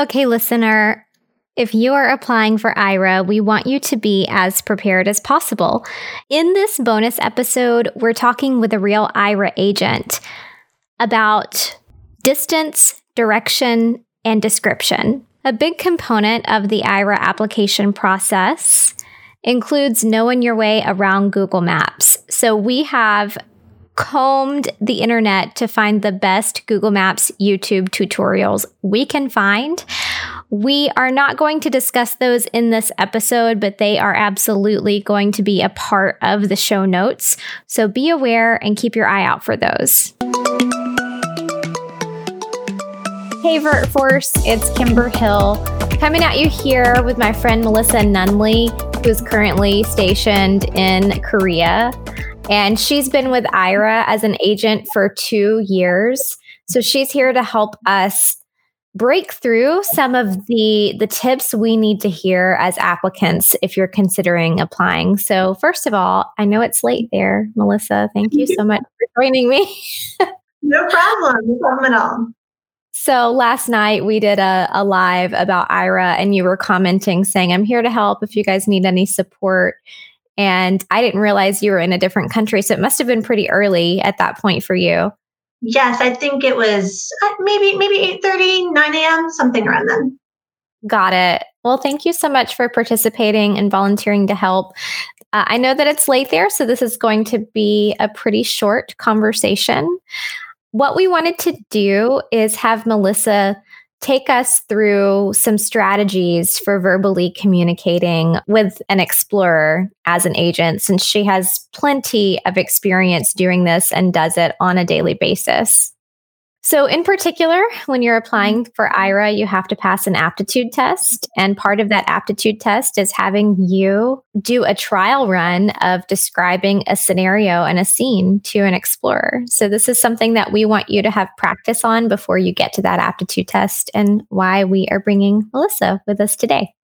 Okay, listener, if you are applying for Aira, we want you to be as prepared as possible. In this bonus episode, we're talking with a real Aira agent about distance, direction, and description. A big component of the Aira application process includes knowing your way around Google Maps. So we have combed the internet to find the best Google Maps YouTube tutorials we can find. We are not going to discuss those in this episode, but they are absolutely going to be a part of the show notes. So be aware and keep your eye out for those. Hey, VirtForce, it's Kimber Hill coming at you here with my friend Melissa Nunley, who's currently stationed in Korea. And she's been with Aira as an agent for two years. So she's here to help us break through some of the the tips we need to hear as applicants if you're considering applying. So first of all, I know it's late there, Melissa. Thank you so much for joining me. no problem. No problem at all. So last night we did a, a live about Aira and you were commenting saying, I'm here to help if you guys need any support. And I didn't realize you were in a different country. So it must have been pretty early at that point for you. Yes, I think it was uh, maybe maybe 8 30, 9 a.m., something around then. Got it. Well, thank you so much for participating and volunteering to help. Uh, I know that it's late there, so this is going to be a pretty short conversation. What we wanted to do is have Melissa take us through some strategies for verbally communicating with an explorer as an agent, since she has plenty of experience doing this and does it on a daily basis. So, in particular, when you're applying mm-hmm. for Aira, you have to pass an aptitude test. And part of that aptitude test is having you do a trial run of describing a scenario and a scene to an explorer. So, this is something that we want you to have practice on before you get to that aptitude test, and why we are bringing Melissa with us today.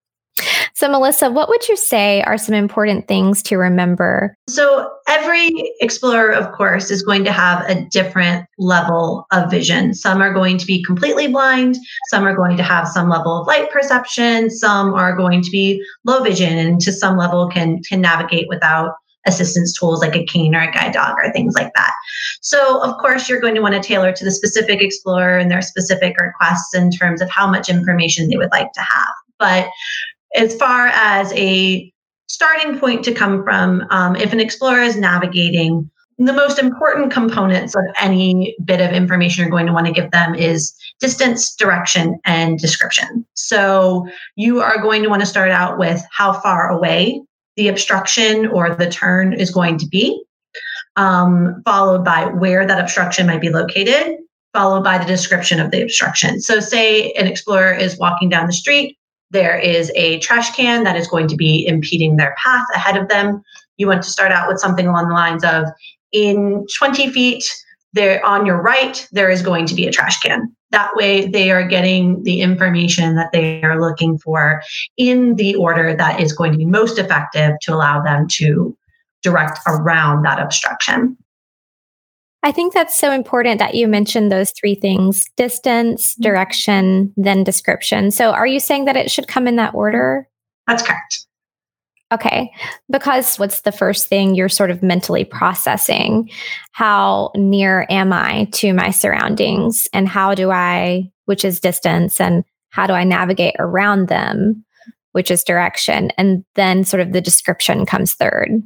So, Melissa, what would you say are some important things to remember? So, every explorer, of course, is going to have a different level of vision. Some are going to be completely blind, some are going to have some level of light perception, some are going to be low vision, and to some level can, can navigate without assistance tools like a cane or a guide dog or things like that. So, of course, you're going to want to tailor to the specific explorer and their specific requests in terms of how much information they would like to have. But as far as a starting point to come from, um, if an explorer is navigating, the most important components of any bit of information you're going to want to give them is distance, direction, and description. So you are going to want to start out with how far away the obstruction or the turn is going to be, um, followed by where that obstruction might be located, followed by the description of the obstruction. So, say an explorer is walking down the street, there is a trash can that is going to be impeding their path ahead of them. You want to start out with something along the lines of in 20 feet, there on your right, there is going to be a trash can. That way, they are getting the information that they are looking for in the order that is going to be most effective to allow them to direct around that obstruction. I think that's so important that you mentioned those three things distance, mm-hmm. direction, then description. So, are you saying that it should come in that order? That's correct. Okay. Because what's the first thing you're sort of mentally processing? How near am I to my surroundings? And how do I, which is distance, and how do I navigate around them, which is direction? And then sort of the description comes third.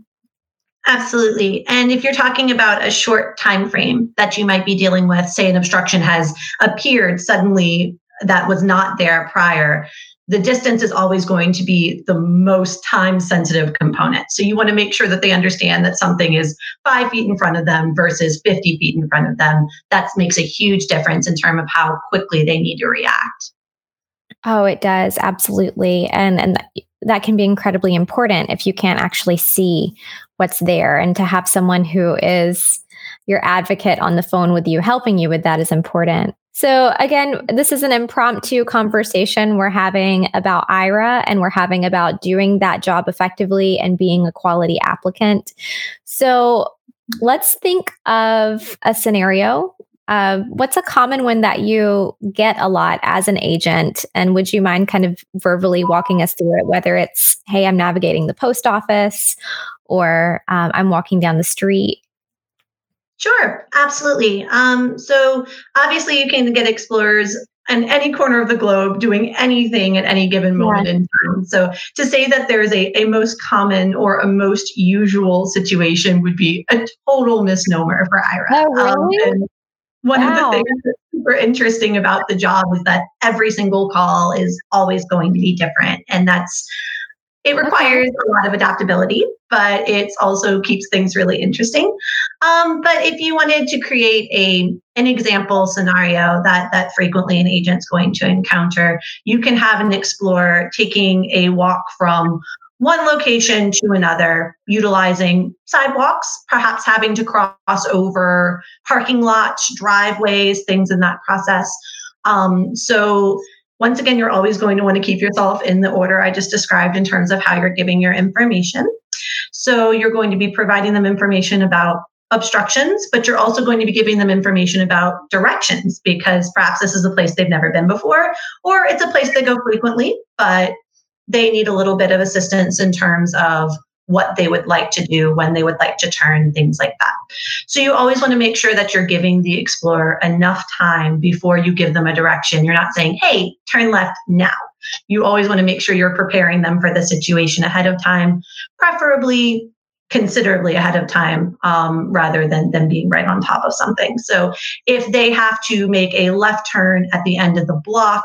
Absolutely. And if you're talking about a short time frame that you might be dealing with, say an obstruction has appeared suddenly that was not there prior, the distance is always going to be the most time sensitive component. So you want to make sure that they understand that something is five feet in front of them versus 50 feet in front of them. That makes a huge difference in terms of how quickly they need to react. Oh, it does. Absolutely. And, and that can be incredibly important if you can't actually see what's there. And to have someone who is your advocate on the phone with you helping you with that is important. So again this is an impromptu conversation we're having about Aira and we're having about doing that job effectively and being a quality applicant. So let's think of a scenario uh, what's a common one that you get a lot as an agent? And would you mind kind of verbally walking us through it, whether it's, hey, I'm navigating the post office or um, I'm walking down the street? Sure, absolutely. Um, so obviously, you can get explorers in any corner of the globe doing anything at any given moment yeah. in time. So to say that there's a, a most common or a most usual situation would be a total misnomer for Aira. Oh, um, really? Um, one wow. of the things that's super interesting about the job is that every single call is always going to be different. And that's it requires a lot of adaptability, but it also keeps things really interesting. Um, but if you wanted to create a an example scenario that that frequently an agent's going to encounter, you can have an explorer taking a walk from one location to another, utilizing sidewalks, perhaps having to cross over parking lots, driveways, things in that process. Um, so once again, you're always going to want to keep yourself in the order I just described in terms of how you're giving your information. So you're going to be providing them information about obstructions, but you're also going to be giving them information about directions because perhaps this is a place they've never been before, or it's a place they go frequently, but they need a little bit of assistance in terms of what they would like to do, when they would like to turn, things like that. So you always want to make sure that you're giving the explorer enough time before you give them a direction. You're not saying, hey, turn left now. You always want to make sure you're preparing them for the situation ahead of time, preferably considerably ahead of time um, rather than them being right on top of something. So if they have to make a left turn at the end of the block,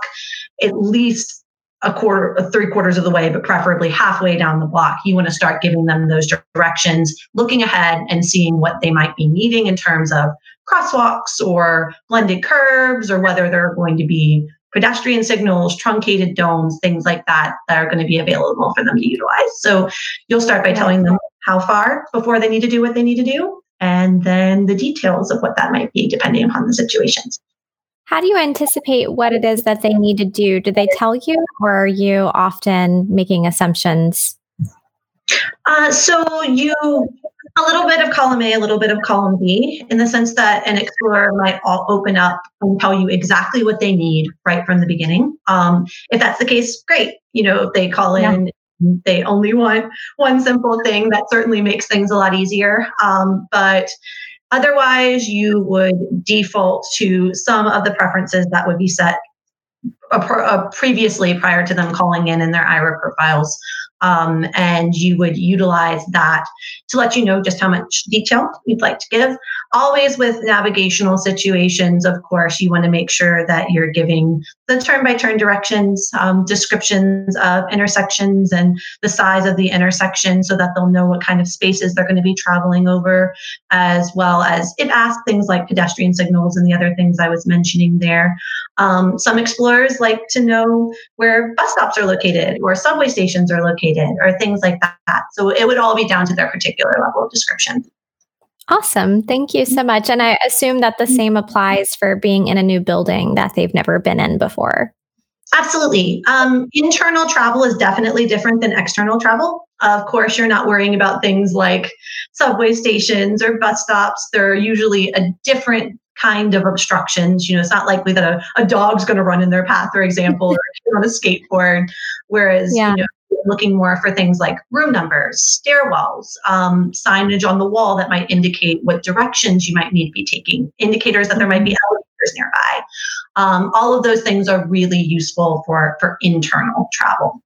at least a quarter, three quarters of the way, but preferably halfway down the block. You want to start giving them those directions, looking ahead and seeing what they might be needing in terms of crosswalks or blended curbs, or whether there are going to be pedestrian signals, truncated domes, things like that that are going to be available for them to utilize. So you'll start by telling them how far before they need to do what they need to do, and then the details of what that might be depending upon the situations. How do you anticipate what it is that they need to do? Do they tell you, or are you often making assumptions? Uh, so you a little bit of column A, a little bit of column B, in the sense that an explorer might all open up and tell you exactly what they need right from the beginning. Um, if that's the case, great. You know, if they call in, yeah. they only want one simple thing. That certainly makes things a lot easier. Um, but Otherwise, you would default to some of the preferences that would be set previously prior to them calling in in their Aira profiles. Um, and you would utilize that to let you know just how much detail you'd like to give. Always with navigational situations, of course, you want to make sure that you're giving the turn by turn directions, um, descriptions of intersections and the size of the intersection so that they'll know what kind of spaces they're going to be traveling over, as well as it asks things like pedestrian signals and the other things I was mentioning there. Um, some explorers like to know where bus stops are located or subway stations are located or things like that. So it would all be down to their particular level of description. Awesome. Thank you so much. And I assume that the same applies for being in a new building that they've never been in before. Absolutely. Um, internal travel is definitely different than external travel. Of course, you're not worrying about things like subway stations or bus stops. They're usually a different kind of obstructions. You know, it's not likely that a, a dog's going to run in their path, for example, or on a skateboard. Whereas, yeah. you know, looking more for things like room numbers, stairwells, um, signage on the wall that might indicate what directions you might need to be taking, indicators that there might be mm-hmm. elevators nearby. Um, all of those things are really useful for, for internal travel.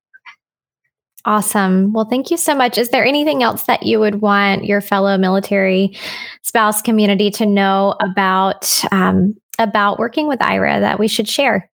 Awesome. Well, thank you so much. Is there anything else that you would want your fellow military spouse community to know about um, about working with Aira that we should share?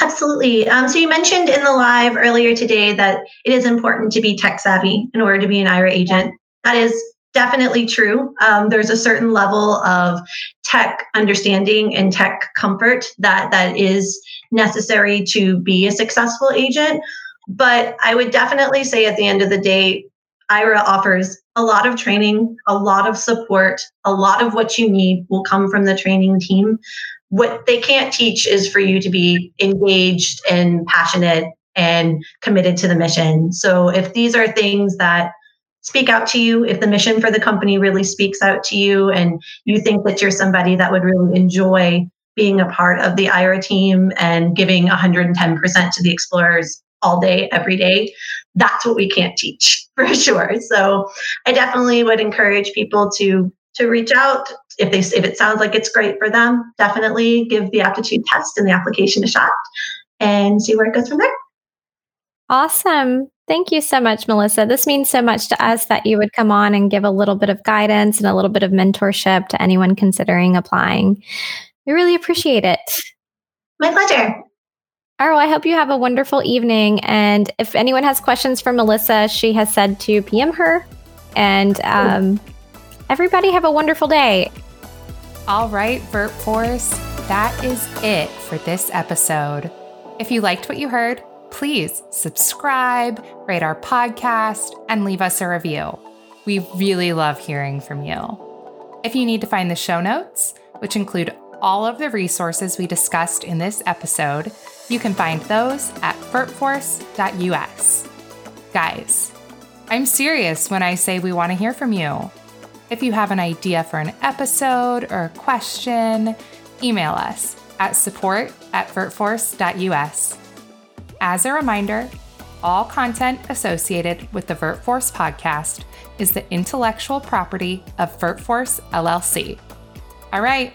Absolutely. Um, so you mentioned in the live earlier today that it is important to be tech savvy in order to be an Aira agent. That is definitely true. Um, there's a certain level of tech understanding and tech comfort that that is necessary to be a successful agent. But I would definitely say at the end of the day, Aira offers a lot of training, a lot of support, a lot of what you need will come from the training team what they can't teach is for you to be engaged and passionate and committed to the mission. So if these are things that speak out to you, if the mission for the company really speaks out to you and you think that you're somebody that would really enjoy being a part of the Aira team and giving 110% to the explorers all day, every day, that's what we can't teach for sure. So I definitely would encourage people to to reach out if they if it sounds like it's great for them. Definitely give the aptitude test and the application a shot and see where it goes from there. Awesome. Thank you so much, Melissa. This means so much to us that you would come on and give a little bit of guidance and a little bit of mentorship to anyone considering applying. We really appreciate it. My pleasure. All right. I hope you have a wonderful evening. And if anyone has questions for Melissa, she has said to PM her. And um, everybody have a wonderful day. All right, VirtForce, that is it for this episode. If you liked what you heard, please subscribe, rate our podcast, and leave us a review. We really love hearing from you. If you need to find the show notes, which include all of the resources we discussed in this episode, you can find those at virtforce.us. Guys, I'm serious when I say we want to hear from you. If you have an idea for an episode or a question, email us at support at virtforce.us. As a reminder, all content associated with the VirtForce podcast is the intellectual property of VirtForce LLC. All right,